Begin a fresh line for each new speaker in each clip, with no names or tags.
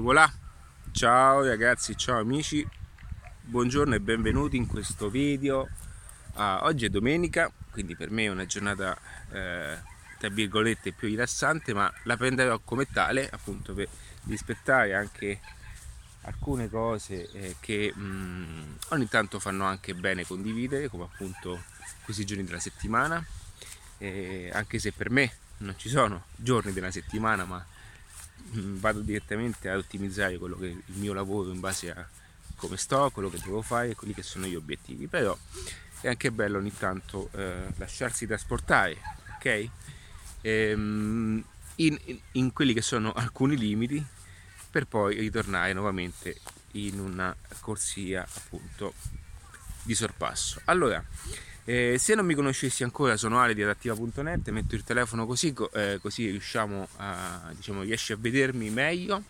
voilà, ciao ragazzi, ciao amici, buongiorno e benvenuti in questo video. Uh, oggi è domenica, quindi per me è una giornata eh, tra virgolette più rilassante, ma la prenderò come tale appunto per rispettare anche alcune cose eh, che mh, mm, ogni tanto fanno anche bene condividere, come appunto questi giorni della settimana, eh, anche se per me non ci sono giorni della settimana, ma vado direttamente a ottimizzare quello che è il mio lavoro in base a come sto, quello che devo fare e quelli che sono gli obiettivi. Però è anche bello ogni tanto eh, lasciarsi trasportare, ok? Ehm, in, in, quelli che sono alcuni limiti per poi ritornare nuovamente in una corsia appunto di sorpasso. Allora, eh, se non mi conoscessi ancora sono Ale di adattiva.net, metto il telefono così, eh, così riusciamo a, diciamo, riesci a vedermi meglio.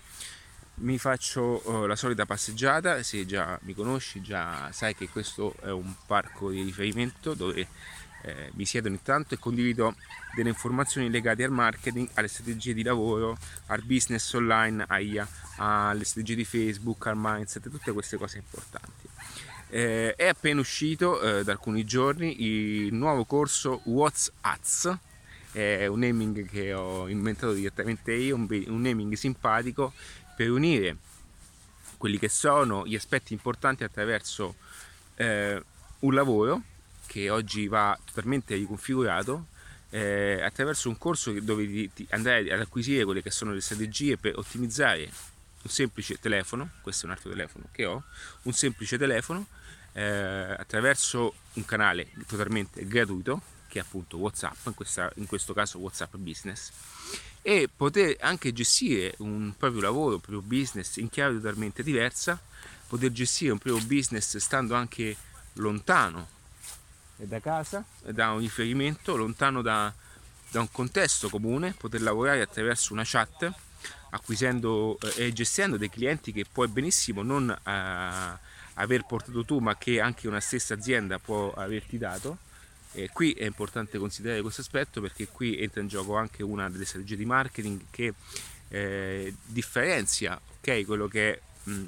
Mi faccio eh, la solita passeggiata, se già mi conosci già sai che questo è un parco di riferimento dove eh, mi siedo ogni tanto e condivido delle informazioni legate al marketing, alle strategie di lavoro, al business online, alle strategie di Facebook, al mindset, tutte queste cose importanti. Eh, è appena uscito eh, da alcuni giorni il nuovo corso What's Ads, è un naming che ho inventato direttamente io, un, un naming simpatico per unire quelli che sono gli aspetti importanti attraverso eh, un lavoro che oggi va totalmente riconfigurato eh, attraverso un corso dove ti, ti andrai ad acquisire quelle che sono le strategie per ottimizzare un semplice telefono, questo è un altro telefono che ho, un semplice telefono eh, attraverso un canale totalmente gratuito che è appunto Whatsapp, in, questa, in questo caso Whatsapp Business, e poter anche gestire un proprio lavoro, un proprio business in chiave totalmente diversa, poter gestire un proprio business stando anche lontano da casa, da un riferimento, lontano da, da un contesto comune, poter lavorare attraverso una chat acquisendo eh, e gestendo dei clienti che puoi benissimo non eh, aver portato tu ma che anche una stessa azienda può averti dato. E qui è importante considerare questo aspetto perché qui entra in gioco anche una delle strategie di marketing che eh, differenzia okay, quello che è mh,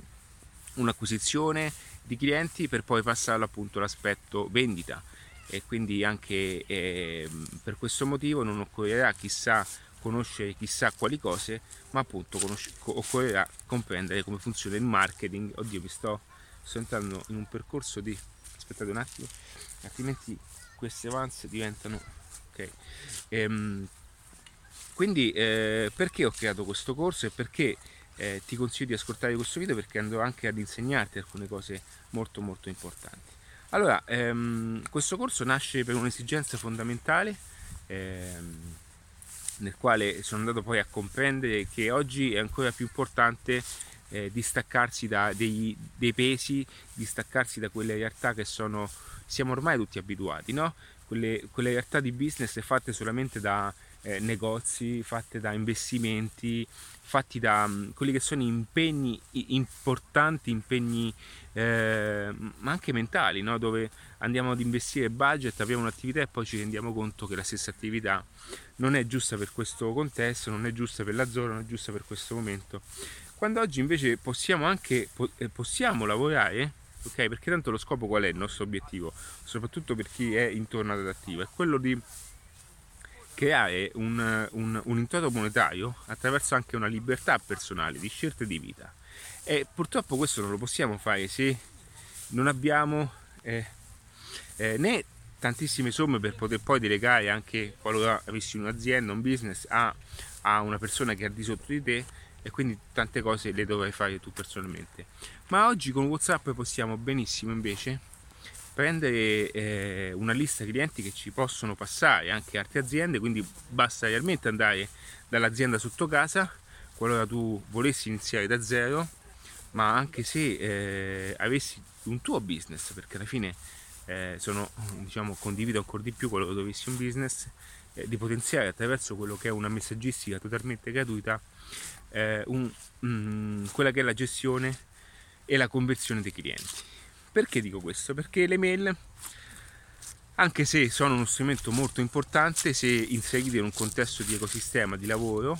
un'acquisizione di clienti per poi passarlo appunto all'aspetto vendita e quindi anche eh, per questo motivo non occorrerà chissà conoscere chissà quali cose ma appunto conosce, occorrerà comprendere come funziona il marketing oddio mi sto sto entrando in un percorso di aspettate un attimo altrimenti queste avanze diventano ok. Ehm, quindi eh, perché ho creato questo corso e perché eh, ti consiglio di ascoltare questo video perché andrò anche ad insegnarti alcune cose molto molto importanti. Allora ehm, questo corso nasce per un'esigenza fondamentale ehm, nel quale sono andato poi a comprendere che oggi è ancora più importante eh, distaccarsi da dei, dei, pesi, distaccarsi da quelle realtà che sono, siamo ormai tutti abituati, no? quelle, quelle realtà di business fatte solamente da eh, negozi, fatte da investimenti, fatti da um, quelli che sono impegni importanti, impegni eh, ma anche mentali, no? dove andiamo ad investire budget, abbiamo un'attività e poi ci rendiamo conto che la stessa attività non è giusta per questo contesto, non è giusta per la zona, non è giusta per questo momento quando oggi invece possiamo anche eh, possiamo lavorare ok? Perché tanto lo scopo qual è? Il nostro obiettivo soprattutto per chi è intorno ad adattiva è quello di creare un, un, un introito monetario attraverso anche una libertà personale di scelte di vita. E purtroppo questo non lo possiamo fare se non abbiamo eh, eh, né tantissime somme per poter poi delegare anche qualora avessi un'azienda, un business a, a una persona che è di sotto di te e quindi tante cose le dovrai fare tu personalmente. Ma oggi con WhatsApp possiamo benissimo invece prendere eh, una lista clienti che ci possono passare anche altre aziende, quindi basta realmente andare dall'azienda sotto casa qualora tu volessi iniziare da zero, ma anche se eh, avessi un tuo business, perché alla fine eh, sono, diciamo, condivido ancora di più che dovessi un business, eh, di potenziare attraverso quello che è una messaggistica totalmente gratuita eh, un, um, quella che è la gestione e la conversione dei clienti. Perché dico questo? Perché le mail, anche se sono uno strumento molto importante, se inserite in un contesto di ecosistema di lavoro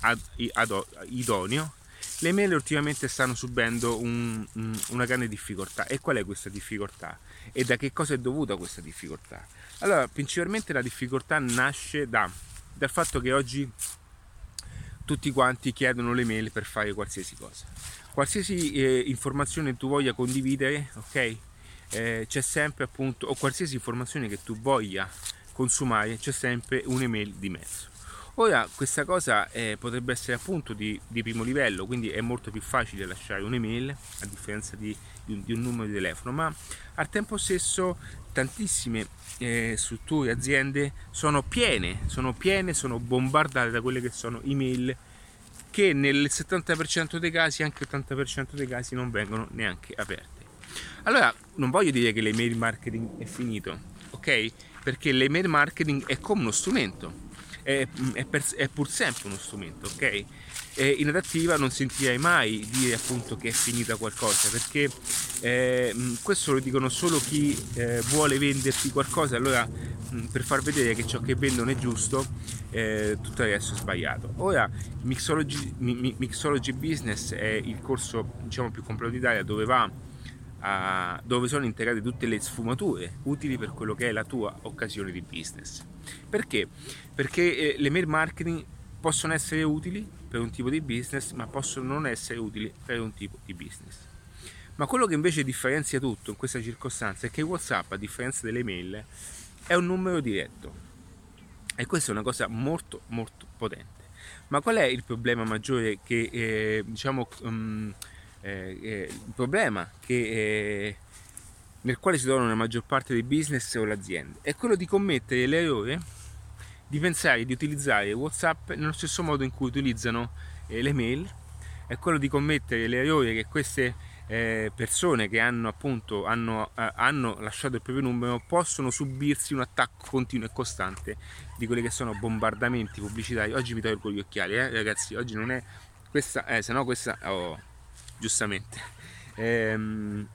ad, ad, idoneo, le mail ultimamente stanno subendo un, una grande difficoltà. E qual è questa difficoltà? E da che cosa è dovuta questa difficoltà? Allora, principalmente la difficoltà nasce da, dal fatto che oggi tutti quanti chiedono le mail per fare qualsiasi cosa. Qualsiasi eh, informazione tu voglia condividere, ok? Eh, c'è sempre appunto, o qualsiasi informazione che tu voglia consumare, c'è sempre un'email di mezzo. Ora questa cosa eh, potrebbe essere appunto di, di, primo livello, quindi è molto più facile lasciare un'email a differenza di, di, di un numero di telefono, ma al tempo stesso tantissime eh, strutture, aziende sono piene, sono piene, sono bombardate da quelle che sono email che nel 70% dei casi, anche il 80% dei casi non vengono neanche aperte. Allora, non voglio dire che l'email marketing è finito, ok? Perché l'email marketing è come uno strumento è, è, per, è pur sempre uno strumento, ok? E in adattiva non sentirei mai dire appunto che è finita qualcosa perché eh, questo lo dicono solo chi eh, vuole venderti qualcosa allora per far vedere che ciò che vendono è giusto eh, tutto il resto è sbagliato ora Mixology, Mixology Business è il corso diciamo più completo d'Italia dove va a, dove sono integrate tutte le sfumature utili per quello che è la tua occasione di business. Perché? Perché eh, le mail marketing possono essere utili per un tipo di business, ma possono non essere utili per un tipo di business. Ma quello che invece differenzia tutto in questa circostanza è che WhatsApp, a differenza delle mail, è un numero diretto. E questa è una cosa molto molto potente. Ma qual è il problema maggiore che eh, diciamo um, il problema che, eh, nel quale si trovano la maggior parte dei business o le aziende è quello di commettere l'errore di pensare di utilizzare Whatsapp nello stesso modo in cui utilizzano eh, le mail, è quello di commettere l'errore che queste eh, persone che hanno appunto hanno, eh, hanno, lasciato il proprio numero possono subirsi un attacco continuo e costante di quelli che sono bombardamenti pubblicitari. Oggi mi tolgo gli occhiali, eh, ragazzi, oggi non è questa, eh, se no questa... Oh giustamente, ehm,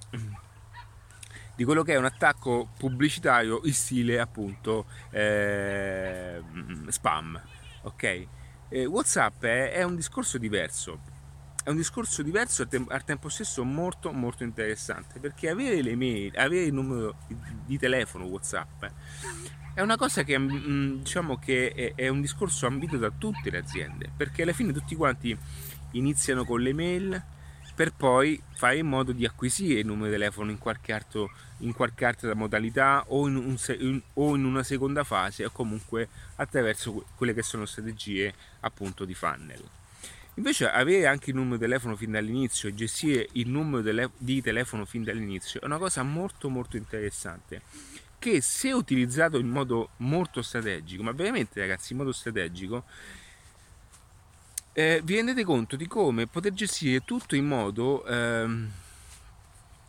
di quello che è un attacco pubblicitario in stile appunto eh, spam. Ok? Eh, WhatsApp è, è, un discorso diverso. È un discorso diverso e al tempo stesso molto molto interessante perché avere le mail, avere il numero di, di telefono WhatsApp è una cosa che mm, diciamo che è, è un discorso ambito da tutte le aziende perché alla fine tutti quanti iniziano con le mail per poi fare in modo di acquisire il numero di telefono in qualche, altro, in qualche altra modalità o in, un, in, o in, una seconda fase o comunque attraverso quelle che sono strategie appunto di funnel. Invece avere anche il numero di telefono fin dall'inizio e gestire il numero di telefono fin dall'inizio è una cosa molto molto interessante che se utilizzato in modo molto strategico, ma veramente ragazzi in modo strategico, eh, vi rendete conto di come poter gestire tutto in modo, ehm,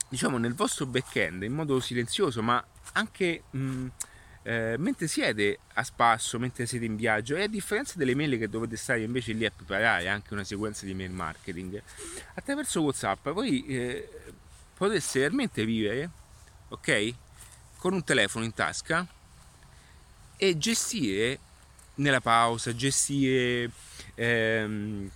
diciamo, nel vostro back-end, in modo silenzioso, ma anche mh, mm, eh, mentre siete a spasso, mentre siete in viaggio, e a differenza delle mail che dovete stare invece lì a preparare anche una sequenza di mail marketing, attraverso WhatsApp voi eh, potreste realmente vivere, ok? Con un telefono in tasca e gestire nella pausa, gestire ehm,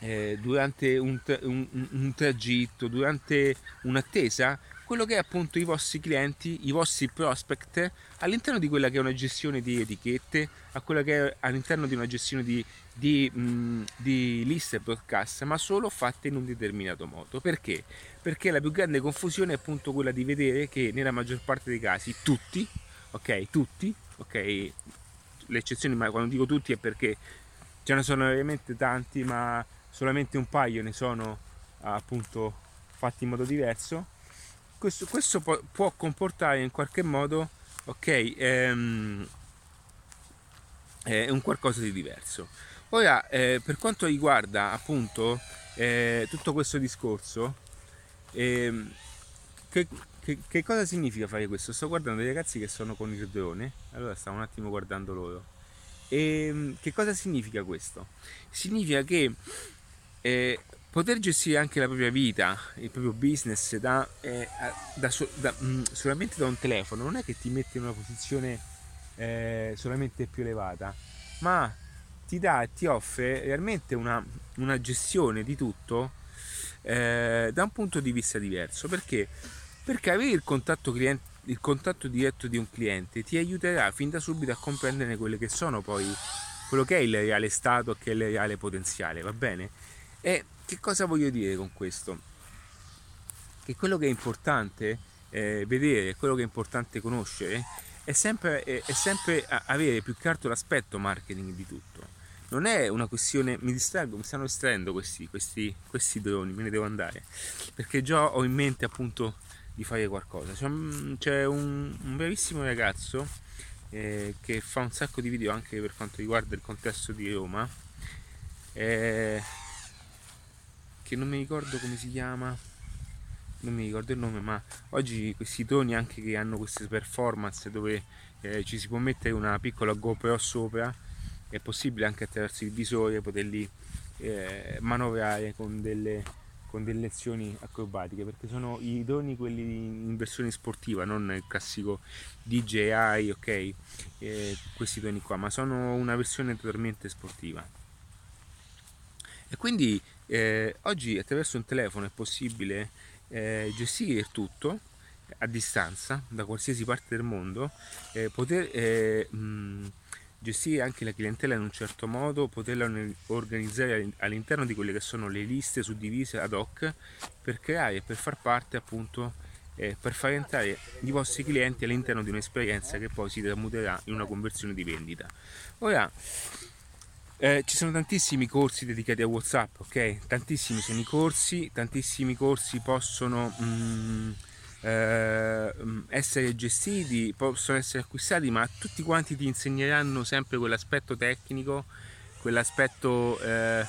eh, durante un, un, un, tragitto, durante un'attesa, quello che è appunto i vostri clienti, i vostri prospect all'interno di quella che è una gestione di etichette, a quella che è all'interno di una gestione di, di, mh, di liste broadcast, ma solo fatte in un determinato modo. Perché? Perché la più grande confusione è appunto quella di vedere che nella maggior parte dei casi tutti, ok, tutti, ok, le eccezioni, ma quando dico tutti è perché ce ne sono veramente tanti, ma solamente un paio ne sono appunto fatti in modo diverso. Questo, questo può, può, comportare in qualche modo, ok, ehm, eh, un qualcosa di diverso. Ora, eh, per quanto riguarda appunto eh, tutto questo discorso, ehm, che, che, che, cosa significa fare questo? Sto guardando dei ragazzi che sono con il drone, allora stavo un attimo guardando loro. E ehm, che cosa significa questo? Significa che eh, poter gestire anche la propria vita, il proprio business da, eh, da, da, mh, mm, solamente da un telefono non è che ti mette in una posizione eh, solamente più elevata, ma ti dà, ti offre realmente una, una gestione di tutto eh, da un punto di vista diverso. Perché? Perché avere il contatto, cliente, il contatto diretto di un cliente ti aiuterà fin da subito a comprendere quelle che sono poi quello che è il reale stato, che è il reale potenziale, va bene? E che cosa voglio dire con questo? Che quello che è importante eh, vedere, quello che è importante conoscere, è sempre, è, è sempre avere più che altro l'aspetto marketing di tutto non è una questione, mi distraggo, mi stanno distraendo questi, questi, questi droni, me ne devo andare, perché già ho in mente appunto di fare qualcosa. C'è un, un, bravissimo ragazzo eh, che fa un sacco di video anche per quanto riguarda il contesto di Roma, eh, che non mi ricordo come si chiama, non mi ricordo il nome, ma oggi questi droni anche che hanno queste performance dove eh, ci si può mettere una piccola GoPro sopra è possibile anche attraverso il visore poterli eh, manovrare con delle, con delle azioni acrobatiche perché sono i droni quelli in versione sportiva non il classico DJI ok eh, questi droni qua ma sono una versione totalmente sportiva. E quindi eh, oggi attraverso un telefono è possibile eh, gestire tutto a distanza da qualsiasi parte del mondo eh, poter eh, mh, gestire anche la clientela in un certo modo, poterla organizzare all'interno di quelle che sono le liste suddivise ad hoc per creare e per far parte appunto eh, per far entrare i vostri clienti all'interno di un'esperienza che poi si tramuterà in una conversione di vendita. Ora eh, ci sono tantissimi corsi dedicati a WhatsApp, ok? Tantissimi sono i corsi, tantissimi corsi possono mm, eh, essere gestiti, possono essere acquistati, ma tutti quanti ti insegneranno sempre quell'aspetto tecnico, quell'aspetto, eh,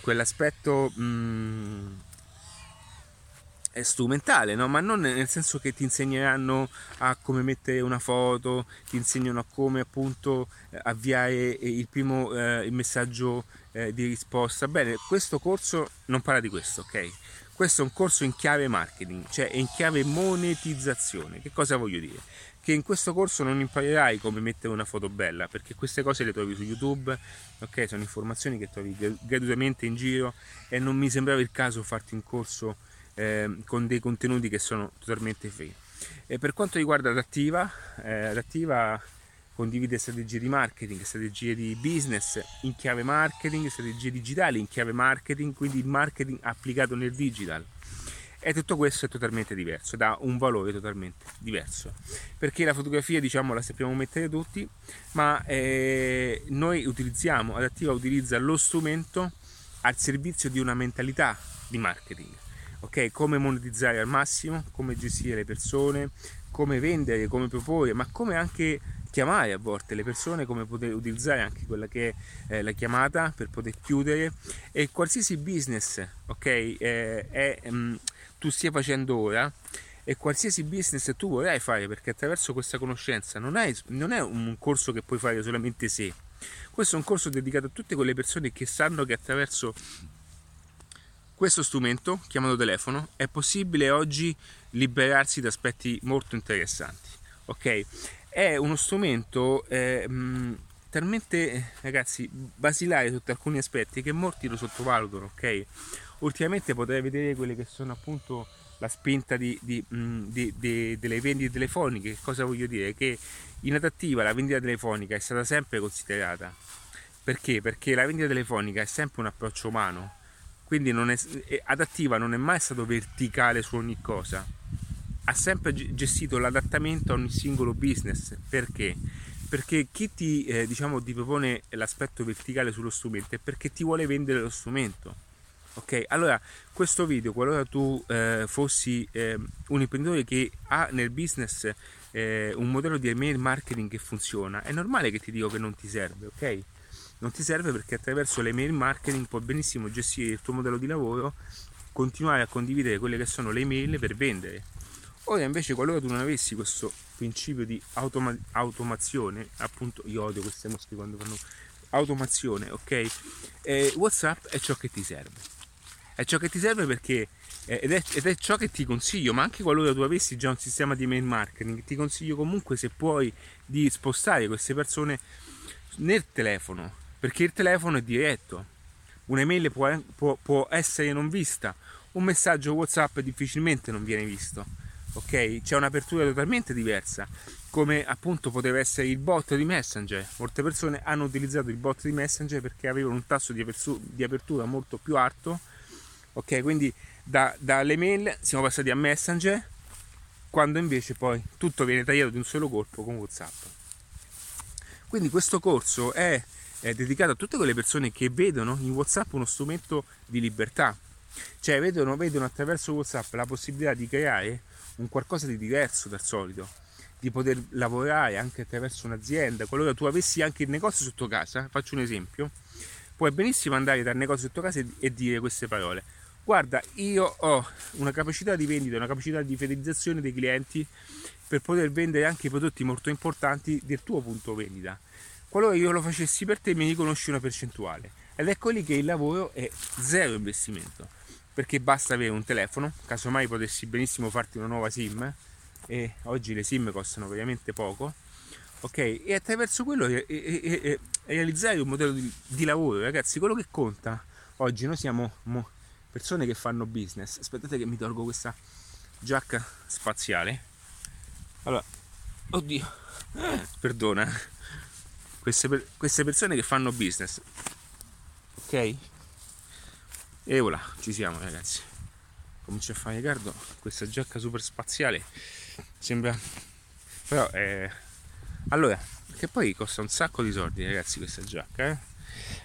quell'aspetto mh, mm, strumentale, no? ma non nel senso che ti insegneranno a come mettere una foto, ti insegnano a come appunto avviare il primo eh, il messaggio eh, di risposta. Bene, questo corso non parla di questo, ok? Questo è un corso in chiave marketing, cioè in chiave monetizzazione. Che cosa voglio dire? Che in questo corso non imparerai come mettere una foto bella, perché queste cose le trovi su YouTube, ok? Sono informazioni che trovi gratuitamente in giro e non mi sembrava il caso farti un corso eh, con dei contenuti che sono totalmente free. E per quanto riguarda Adattiva, eh, Adattiva condivide strategie di marketing, strategie di business in chiave marketing, strategie digitali in chiave marketing, quindi marketing applicato nel digital. E tutto questo è totalmente diverso, dà un valore totalmente diverso. Perché la fotografia, diciamo, la sappiamo mettere tutti, ma eh, noi utilizziamo, Adattiva utilizza lo strumento al servizio di una mentalità di marketing. Ok, come monetizzare al massimo, come gestire le persone, come vendere, come proporre, ma come anche chiamare a volte le persone, come poter utilizzare anche quella che è eh, la chiamata per poter chiudere. E qualsiasi business ok, eh, è, mm, tu stia facendo ora e qualsiasi business tu vorrai fare perché attraverso questa conoscenza non, hai, non è un corso che puoi fare solamente se. Questo è un corso dedicato a tutte quelle persone che sanno che attraverso questo strumento chiamato telefono è possibile oggi liberarsi da aspetti molto interessanti ok è uno strumento eh, mh, talmente ragazzi basilare sotto alcuni aspetti che molti lo sottovalutano ok? Ultimamente potrei vedere quelle che sono appunto la spinta di, di, mh, di, delle vendite telefoniche. Che cosa voglio dire? Che in adattiva la vendita telefonica è stata sempre considerata. Perché? Perché la vendita telefonica è sempre un approccio umano. Quindi non è, adattiva non è mai stato verticale su ogni cosa ha sempre gestito l'adattamento a ogni singolo business. Perché? Perché chi ti, eh, diciamo, ti propone l'aspetto verticale sullo strumento è perché ti vuole vendere lo strumento. Ok, allora questo video, qualora tu eh, fossi eh, un imprenditore che ha nel business eh, un modello di email marketing che funziona, è normale che ti dico che non ti serve, ok? Non ti serve perché attraverso l'email marketing puoi benissimo gestire il tuo modello di lavoro, continuare a condividere quelle che sono le email per vendere Ora invece qualora tu non avessi questo principio di automa- automazione, appunto io odio queste mosche quando fanno automazione, ok? Eh, WhatsApp è ciò che ti serve. È ciò che ti serve perché eh, ed, è, ed, è, ciò che ti consiglio, ma anche qualora tu avessi già un sistema di mail marketing, ti consiglio comunque se puoi di spostare queste persone nel telefono, perché il telefono è diretto. Un'email può, può, può essere non vista, un messaggio WhatsApp difficilmente non viene visto. Ok? C'è un'apertura totalmente diversa, come appunto poteva essere il bot di Messenger. Molte persone hanno utilizzato il bot di Messenger perché avevano un tasso di, di apertura molto più alto. Ok? Quindi da, dalle mail siamo passati a Messenger, quando invece poi tutto viene tagliato di un solo colpo con WhatsApp. Quindi questo corso è, è dedicato a tutte quelle persone che vedono in WhatsApp uno strumento di libertà, cioè vedono, vedono attraverso WhatsApp la possibilità di creare un qualcosa di diverso dal solito, di poter lavorare anche attraverso un'azienda. Qualora tu avessi anche il negozio sotto casa, faccio un esempio, puoi benissimo andare dal negozio sotto casa e dire queste parole. Guarda, io ho una capacità di vendita, una capacità di fidelizzazione dei clienti per poter vendere anche i prodotti molto importanti del tuo punto vendita. Qualora io lo facessi per te mi riconosci una percentuale ed ecco lì che il lavoro è zero investimento perché basta avere un telefono, casomai potessi benissimo farti una nuova SIM e oggi le SIM costano veramente poco, ok? E attraverso quello e, e, e, realizzare un modello di, di, lavoro, ragazzi, quello che conta oggi noi siamo persone che fanno business. Aspettate che mi tolgo questa giacca spaziale. Allora, oddio, perdona, queste, queste persone che fanno business, ok? E voilà, ci siamo ragazzi. Comincio a fare ritardo. Questa giacca super spaziale sembra. Però eh... Allora, che poi costa un sacco di soldi, ragazzi, questa giacca. Eh?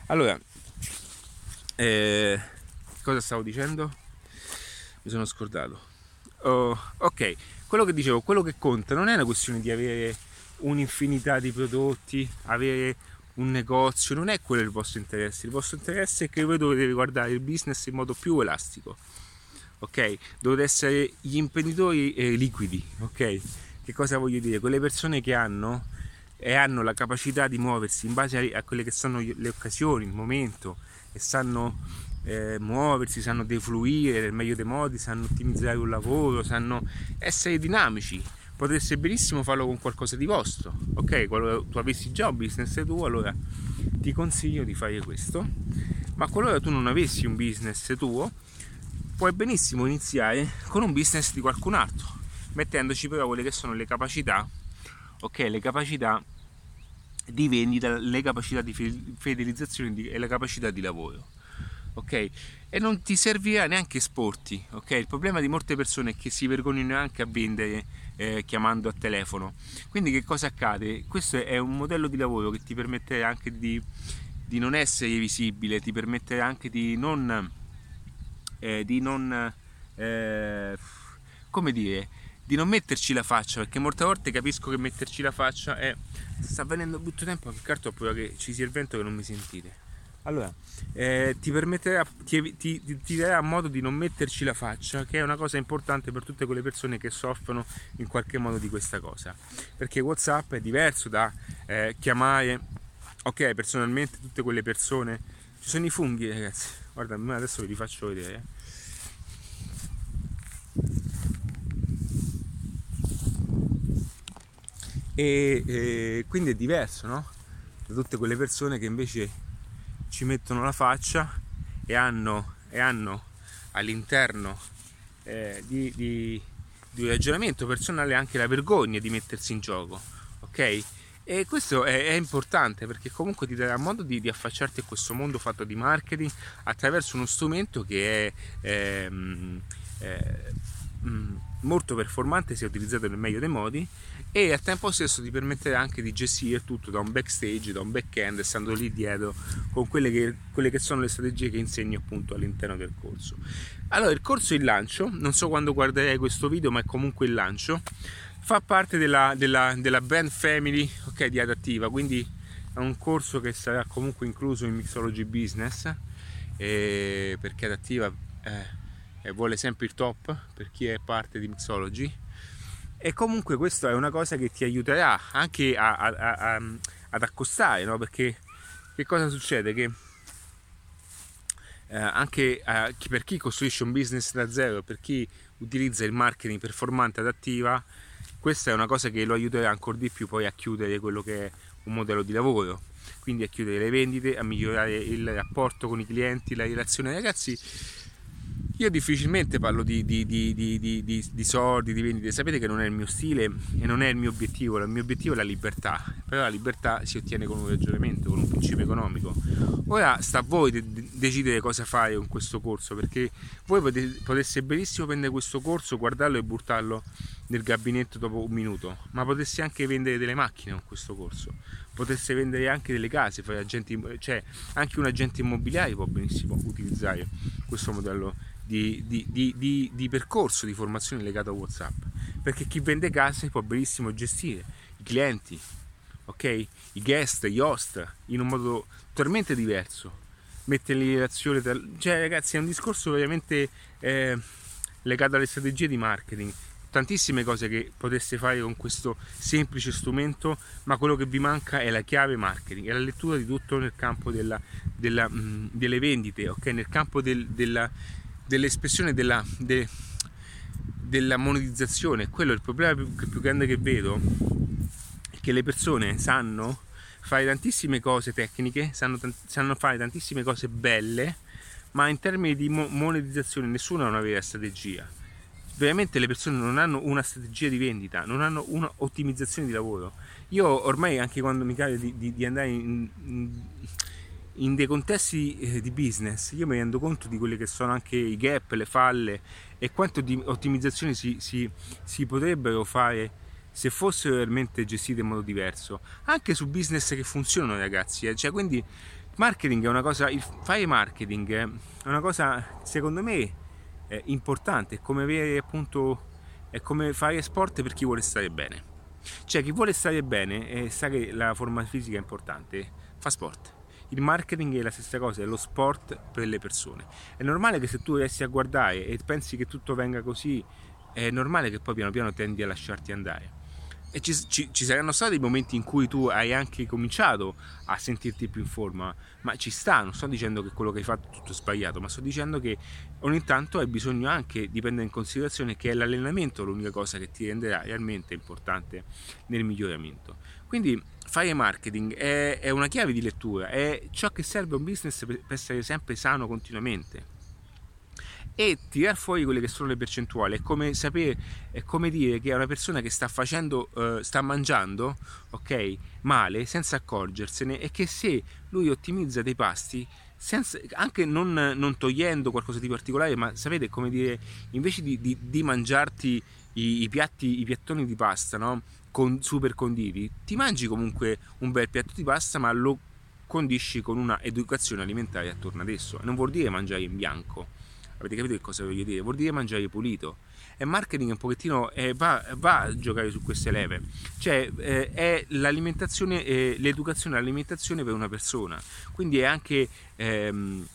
Allora, eh... cosa stavo dicendo? Mi sono scordato. Oh, ok, quello che dicevo, quello che conta non è una questione di avere un'infinità di prodotti, avere un negozio, non è quello il vostro interesse, il vostro interesse è che voi dovete guardare il business in modo più elastico, ok? Dovete essere gli imprenditori eh, liquidi, ok? Che cosa voglio dire? Quelle persone che hanno e hanno la capacità di muoversi in base a, quelle che sono le occasioni, il momento e sanno eh, muoversi, sanno defluire nel meglio dei modi, sanno ottimizzare un lavoro, sanno essere dinamici potreste benissimo farlo con qualcosa di vostro, ok? Qualora tu avessi già un business tuo, allora ti consiglio di fare questo, ma qualora tu non avessi un business tuo, puoi benissimo iniziare con un business di qualcun altro, mettendoci però quelle che sono le capacità, ok? Le capacità di vendita, le capacità di fidelizzazione e le capacità di lavoro ok? E non ti servirà neanche esporti, ok? Il problema di molte persone è che si vergognano anche a vendere eh, chiamando a telefono. Quindi che cosa accade? Questo è un modello di lavoro che ti permetterà anche di, di non essere visibile, ti permetterà anche di non, eh, di non eh, come dire, di non metterci la faccia, perché molte volte capisco che metterci la faccia è sta avvenendo brutto tempo, che carto che ci sia il vento che non mi sentite. Allora, eh, ti permetterà, ti, ti, ti, darà modo di non metterci la faccia, che è una cosa importante per tutte quelle persone che soffrono in qualche modo di questa cosa. Perché WhatsApp è diverso da eh, chiamare, ok, personalmente tutte quelle persone. Ci sono i funghi, ragazzi. Guarda, adesso ve li faccio vedere. Eh. E, e quindi è diverso, no? Da tutte quelle persone che invece ci mettono la faccia e hanno, e hanno all'interno eh, di, di, di, un ragionamento personale anche la vergogna di mettersi in gioco, ok? E questo è, è importante perché comunque ti darà modo di, di, affacciarti a questo mondo fatto di marketing attraverso uno strumento che è, è, è molto performante se utilizzato nel meglio dei modi e al tempo stesso ti permetterà anche di gestire tutto da un backstage, da un back-end, stando lì dietro con quelle che, quelle che sono le strategie che insegno appunto all'interno del corso. Allora, il corso in lancio, non so quando guarderai questo video, ma è comunque il lancio, fa parte della, della, della brand family okay, di Adattiva, quindi è un corso che sarà comunque incluso in Mixology Business, eh, perché Adattiva eh, vuole sempre il top per chi è parte di Mixology e comunque questo è una cosa che ti aiuterà anche a, a, a, ad accostare, no? perché che cosa succede? Che eh, anche eh, per chi costruisce un business da zero, per chi utilizza il marketing performante adattiva, questa è una cosa che lo aiuterà ancora di più poi a chiudere quello che è un modello di lavoro. quindi a chiudere le vendite, a migliorare il rapporto con i clienti, la relazione. Ragazzi, io difficilmente parlo di, di, di, di, soldi, di vendite, sapete che non è il mio stile e non è il mio obiettivo, il mio obiettivo è la libertà, però la libertà si ottiene con un ragionamento, con un principio economico. Ora sta a voi de- decidere cosa fare con questo corso, perché voi potete, potesse benissimo prendere questo corso, guardarlo e buttarlo nel gabinetto dopo un minuto, ma potessi anche vendere delle macchine con questo corso, potesse vendere anche delle case, agenti, cioè anche un agente immobiliare può benissimo utilizzare questo modello di, di, di, di, percorso di formazione legato a WhatsApp. Perché chi vende case può benissimo gestire i clienti, ok? I guest, gli host in un modo totalmente diverso. Metterli in relazione, tra... cioè ragazzi, è un discorso veramente eh, legato alle strategie di marketing. Tantissime cose che poteste fare con questo semplice strumento, ma quello che vi manca è la chiave marketing, è la lettura di tutto nel campo della, della, mh, delle vendite, ok? Nel campo del, della dell'espressione della, de, della monetizzazione. Quello è il problema più, più grande che vedo, è che le persone sanno fare tantissime cose tecniche, sanno, sanno fare tantissime cose belle, ma in termini di monetizzazione nessuno ha una vera strategia. Veramente le persone non hanno una strategia di vendita, non hanno un'ottimizzazione di lavoro. Io ormai anche quando mi capita di, di, di andare in, in in dei contesti eh, di business io mi rendo conto di quelli che sono anche i gap, le falle e quanto di ottimizzazioni si, si, si potrebbero fare se fossero realmente gestite in modo diverso. Anche su business che funzionano ragazzi eh. cioè quindi marketing è una cosa il fare marketing è una cosa secondo me importante è come avere appunto è come fare sport per chi vuole stare bene. Cioè chi vuole stare bene e sa che la forma fisica è importante fa sport il marketing è la stessa cosa, è lo sport per le persone. È normale che se tu riesci a guardare e pensi che tutto venga così, è normale che poi piano piano tendi a lasciarti andare. E ci, ci, ci, saranno stati momenti in cui tu hai anche cominciato a sentirti più in forma, ma ci sta, non sto dicendo che quello che hai fatto è tutto sbagliato, ma sto dicendo che ogni tanto hai bisogno anche di prendere in considerazione che è l'allenamento l'unica cosa che ti renderà realmente importante nel miglioramento. Quindi fare marketing è, è una chiave di lettura, è ciò che serve a un business per, per essere sempre sano continuamente e tirar fuori quelle che sono le percentuali è come sapere è come dire che è una persona che sta facendo uh, sta mangiando ok male senza accorgersene e che se lui ottimizza dei pasti senza, anche non, non, togliendo qualcosa di particolare ma sapete come dire invece di, di, di mangiarti i, i, piatti i piattoni di pasta no? Con, super conditi ti mangi comunque un bel piatto di pasta ma lo condisci con una educazione alimentare attorno ad esso non vuol dire mangiare in bianco Avete capito che cosa voglio dire? Vuol dire mangiare pulito. E marketing un pochettino eh, va, va, a giocare su queste leve. Cioè eh, è l'alimentazione, eh, l'educazione all'alimentazione per una persona. Quindi è anche ehm,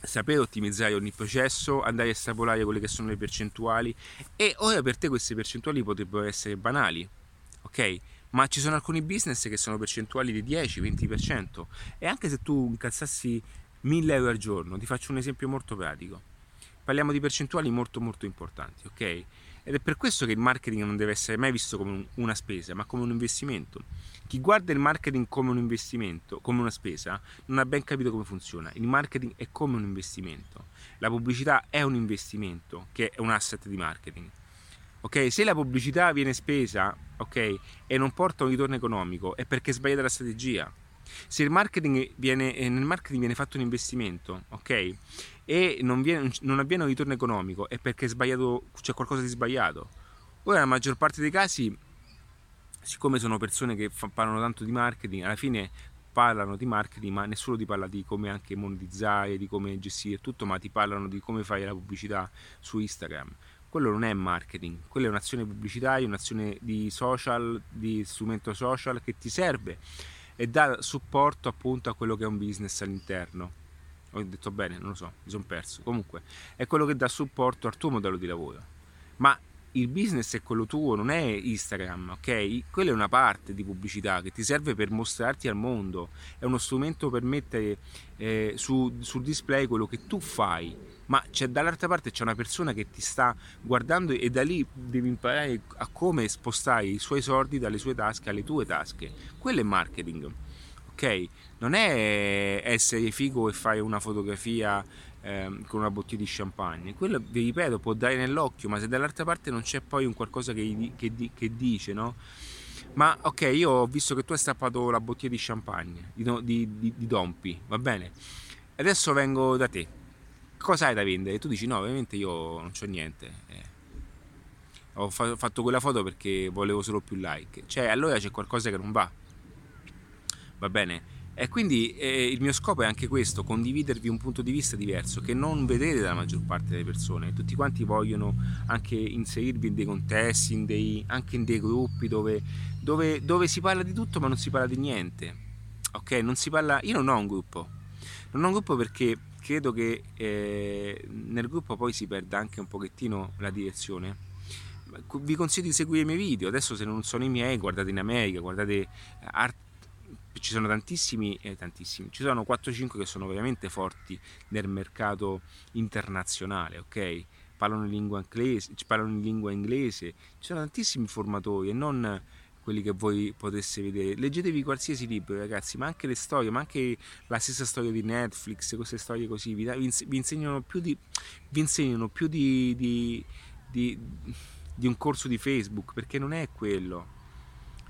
sapere ottimizzare ogni processo, andare a estrapolare quelle che sono le percentuali. E ora per te queste percentuali potrebbero essere banali. Ok? ma ci sono alcuni business che sono percentuali di 10-20% e anche se tu incassassi 1000 euro al giorno, ti faccio un esempio molto pratico, parliamo di percentuali molto molto importanti, ok? Ed è per questo che il marketing non deve essere mai visto come una spesa, ma come un investimento. Chi guarda il marketing come un investimento, come una spesa, non ha ben capito come funziona. Il marketing è come un investimento. La pubblicità è un investimento, che è un asset di marketing. Ok? Se la pubblicità viene spesa, ok, e non porta un ritorno economico, è perché è sbagliata la strategia. Se marketing viene, eh, nel marketing viene fatto un investimento, ok? E non, viene, non avviene un ritorno economico, è perché c'è qualcosa di sbagliato. Ora, la maggior parte dei casi, siccome sono persone che fa, parlano tanto di marketing, alla fine parlano di marketing, ma nessuno ti parla di come anche monetizzare, di come gestire tutto, ma ti parlano di come fare la pubblicità su Instagram. Quello non è marketing, quella è un'azione pubblicitaria, un'azione di social, di strumento social che ti serve e dà supporto appunto a quello che è un business all'interno. Ho detto bene, non lo so, mi sono perso. Comunque, è quello che dà supporto al tuo modello di lavoro. Ma il business è quello tuo, non è Instagram, ok? Quella è una parte di pubblicità che ti serve per mostrarti al mondo, è uno strumento per mettere eh, su, sul display quello che tu fai, ma c'è dall'altra parte c'è una persona che ti sta guardando e da lì devi imparare a come spostare i suoi soldi dalle sue tasche alle tue tasche. Quello è marketing. Ok? Non è essere figo e fare una fotografia eh, con una bottiglia di champagne, quello vi ripeto può dare nell'occhio, ma se dall'altra parte non c'è poi un qualcosa che, che, che dice, no? Ma ok, io ho visto che tu hai stappato la bottiglia di champagne, di, di, di, di Dompi, va bene? Adesso vengo da te. Cosa hai da vendere? Tu dici no, ovviamente io non c'ho niente. Eh. Ho fa- fatto quella foto perché volevo solo più like. Cioè, allora c'è qualcosa che non va. Va bene? E quindi eh, il mio scopo è anche questo, condividervi un punto di vista diverso che non vedete dalla maggior parte delle persone. Tutti quanti vogliono anche inserirvi in dei contesti, in dei, anche in dei gruppi dove, dove, dove, si parla di tutto ma non si parla di niente. Ok? Non si parla... Io non ho un gruppo. Non ho un gruppo perché credo che eh, nel gruppo poi si perda anche un pochettino la direzione. Vi consiglio di seguire i miei video. Adesso se non sono i miei guardate in America guardate art ci sono tantissimi, eh, tantissimi, ci sono 4-5 che sono veramente forti nel mercato internazionale, ok? Parlano in lingua inglese, parlano in lingua inglese, ci sono tantissimi formatori e non quelli che voi potesse vedere. Leggetevi qualsiasi libro, ragazzi, ma anche le storie, ma anche la stessa storia di Netflix, queste storie così, vi, vi insegnano più di, insegnano più di, di, di, di un corso di Facebook, perché non è quello,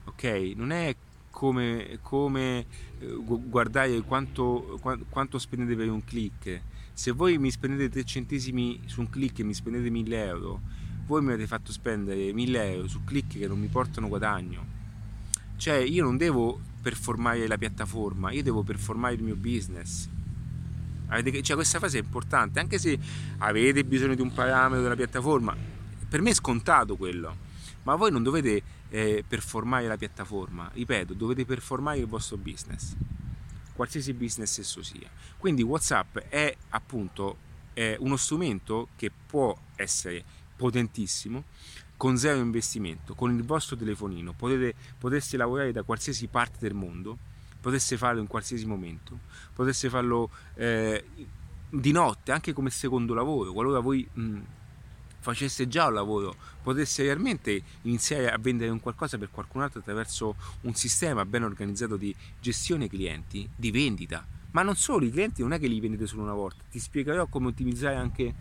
ok? Non è come, come eh, guardare quanto, quanto, spendete per un click. Se voi mi spendete 3 centesimi su un click e mi spendete 1000 euro, voi mi avete fatto spendere 1000 euro su click che non mi portano guadagno. Cioè io non devo performare la piattaforma, io devo performare il mio business. Cioè, questa fase è importante, anche se avete bisogno di un parametro della piattaforma, per me è scontato quello, ma voi non dovete eh, performare la piattaforma, ripeto, dovete performare il vostro business, qualsiasi business esso sia. Quindi WhatsApp è appunto è uno strumento che può essere potentissimo con zero investimento, con il vostro telefonino, potete, poteste lavorare da qualsiasi parte del mondo, potesse farlo in qualsiasi momento, potesse farlo eh, di notte, anche come secondo lavoro, qualora voi mh, facesse già un lavoro, potesse realmente iniziare a vendere un qualcosa per qualcun altro attraverso un sistema ben organizzato di gestione clienti, di vendita. Ma non solo, i clienti non è che li vendete solo una volta, ti spiegherò come ottimizzare anche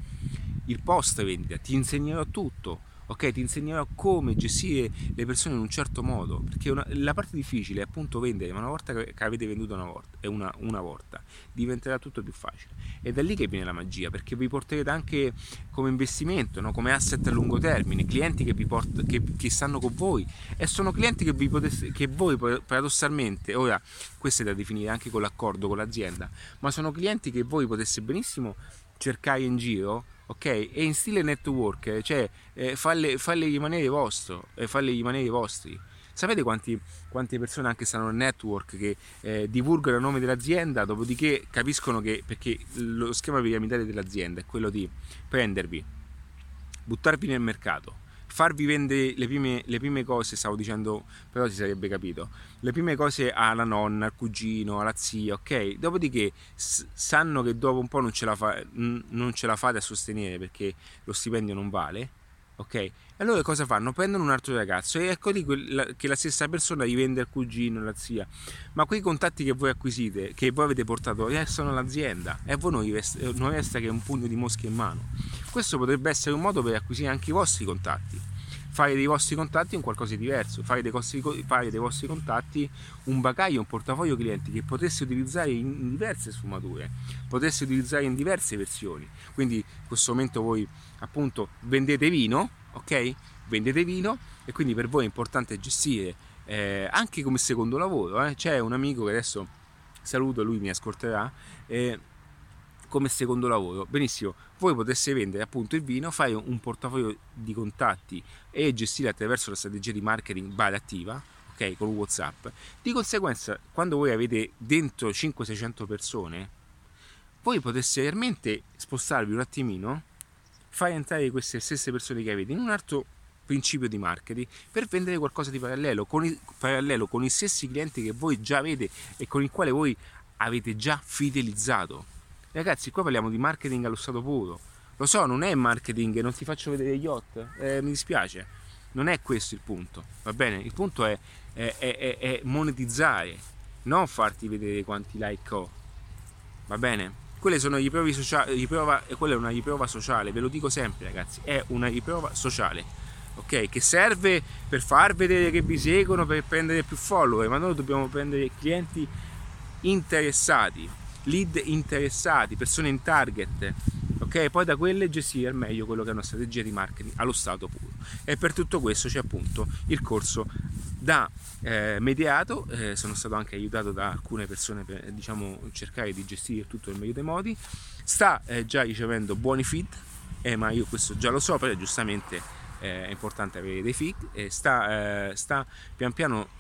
il post vendita, ti insegnerò tutto ok? Ti insegnerò come gestire le persone in un certo modo, perché una, la parte difficile è appunto vendere, ma una volta che, avete venduto una volta, una, una volta, diventerà tutto più facile. È da lì che viene la magia, perché vi porterete anche come investimento, no? come asset a lungo termine, clienti che, vi port- che, che stanno con voi e sono clienti che, vi potesse, che voi paradossalmente, ora questo è da definire anche con l'accordo con l'azienda, ma sono clienti che voi potesse benissimo cercare in giro ok? E in stile network, cioè eh, farle, farle, rimanere vostro, eh, farle rimanere vostri. Sapete quanti, quante persone anche stanno nel network che eh, divulgano il nome dell'azienda, dopodiché capiscono che, perché lo schema piramidale dell'azienda è quello di prendervi, buttarvi nel mercato, farvi vendere le prime, le prime, cose, stavo dicendo, però si sarebbe capito, le prime cose alla nonna, al cugino, alla zia, ok? Dopodiché s- sanno che dopo un po' non ce, la fa- non ce la fate a sostenere perché lo stipendio non vale, ok? Allora cosa fanno? Prendono un altro ragazzo e ecco lì che la stessa persona rivende al cugino, alla zia. Ma quei contatti che voi acquisite, che voi avete portato, restano all'azienda e a voi non resta, non resta che un pugno di mosche in mano. Questo potrebbe essere un modo per acquisire anche i vostri contatti. Fare dei vostri contatti un qualcosa di diverso, fare dei, vostri, fare dei vostri contatti un bagaglio, un portafoglio clienti che potreste utilizzare in diverse sfumature, potreste utilizzare in diverse versioni. Quindi in questo momento voi appunto vendete vino, ok? Vendete vino e quindi per voi è importante gestire eh, anche come secondo lavoro. Eh? C'è un amico che adesso saluto, lui mi ascolterà. Eh, come secondo lavoro. Benissimo, voi potesse vendere appunto il vino, fare un portafoglio di contatti e gestire attraverso la strategia di marketing bar attiva, ok, con WhatsApp. Di conseguenza, quando voi avete dentro 500-600 persone, voi potesse realmente spostarvi un attimino, fare entrare queste stesse persone che avete in un altro principio di marketing per vendere qualcosa di parallelo con, i, parallelo con i stessi clienti che voi già avete e con i quali voi avete già fidelizzato Ragazzi, qua parliamo di marketing allo stato puro. Lo so, non è marketing, non ti faccio vedere gli yacht, eh, mi dispiace. Non è questo il punto, va bene? Il punto è, è, è, è monetizzare non farti vedere quanti like ho, va bene? Quelle sono riprove sociali, riprova, quella è una riprova sociale, ve lo dico sempre ragazzi, è una riprova sociale, ok? Che serve per far vedere che vi seguono, per prendere più follower, ma noi dobbiamo prendere clienti interessati, lead interessati, persone in target, ok? Poi da quelle gestire al meglio quello che è una strategia di marketing allo stato puro. E per tutto questo c'è appunto il corso da eh, mediato, eh, sono stato anche aiutato da alcune persone per diciamo, cercare di gestire tutto nel meglio dei modi, sta eh, già ricevendo buoni feed, eh, ma io questo già lo so, però giustamente eh, è importante avere dei feed sta, eh, sta pian piano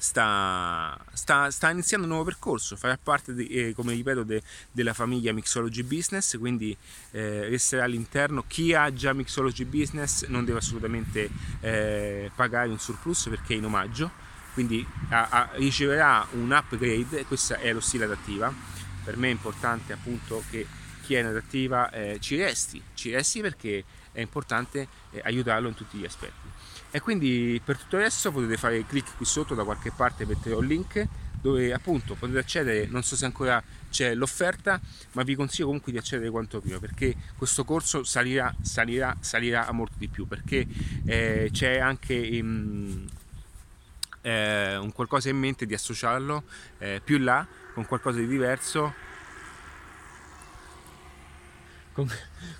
sta, sta, sta, iniziando un nuovo percorso, farà parte, di, eh, come ripeto, de, della famiglia Mixology Business, quindi eh, resterà all'interno. Chi ha già Mixology Business non deve assolutamente eh, pagare un surplus perché è in omaggio, quindi a, a, riceverà un upgrade, questo è lo stile adattiva. Per me è importante appunto che chi è in adattiva eh, ci resti, ci resti perché è importante eh, aiutarlo in tutti gli aspetti. E quindi per tutto resto potete fare clic qui sotto da qualche parte metterò il link dove appunto potete accedere, non so se ancora c'è l'offerta, ma vi consiglio comunque di accedere quanto prima perché questo corso salirà, salirà, salirà a molto di più perché eh, c'è anche um, eh, un qualcosa in mente di associarlo eh, più là con qualcosa di diverso con,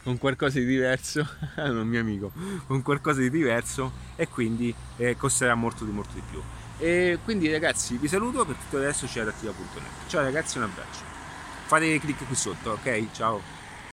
con qualcosa di diverso, non mio amico, con qualcosa di diverso e quindi eh, costerà molto di molto di più. E quindi ragazzi vi saluto, per tutto adesso c'è adattiva.net. Ciao ragazzi, un abbraccio. Fate clic qui sotto, ok? Ciao.